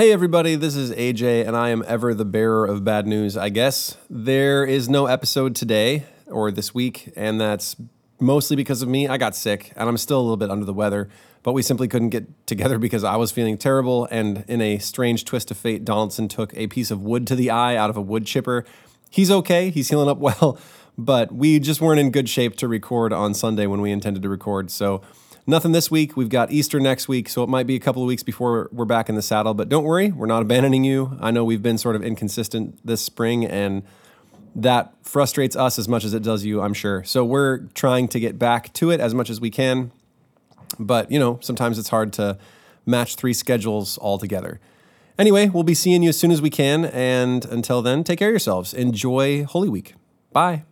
Hey, everybody, this is AJ, and I am ever the bearer of bad news, I guess. There is no episode today or this week, and that's mostly because of me. I got sick, and I'm still a little bit under the weather, but we simply couldn't get together because I was feeling terrible. And in a strange twist of fate, Donaldson took a piece of wood to the eye out of a wood chipper. He's okay, he's healing up well, but we just weren't in good shape to record on Sunday when we intended to record. So, Nothing this week. We've got Easter next week, so it might be a couple of weeks before we're back in the saddle. But don't worry, we're not abandoning you. I know we've been sort of inconsistent this spring, and that frustrates us as much as it does you, I'm sure. So we're trying to get back to it as much as we can. But, you know, sometimes it's hard to match three schedules all together. Anyway, we'll be seeing you as soon as we can. And until then, take care of yourselves. Enjoy Holy Week. Bye.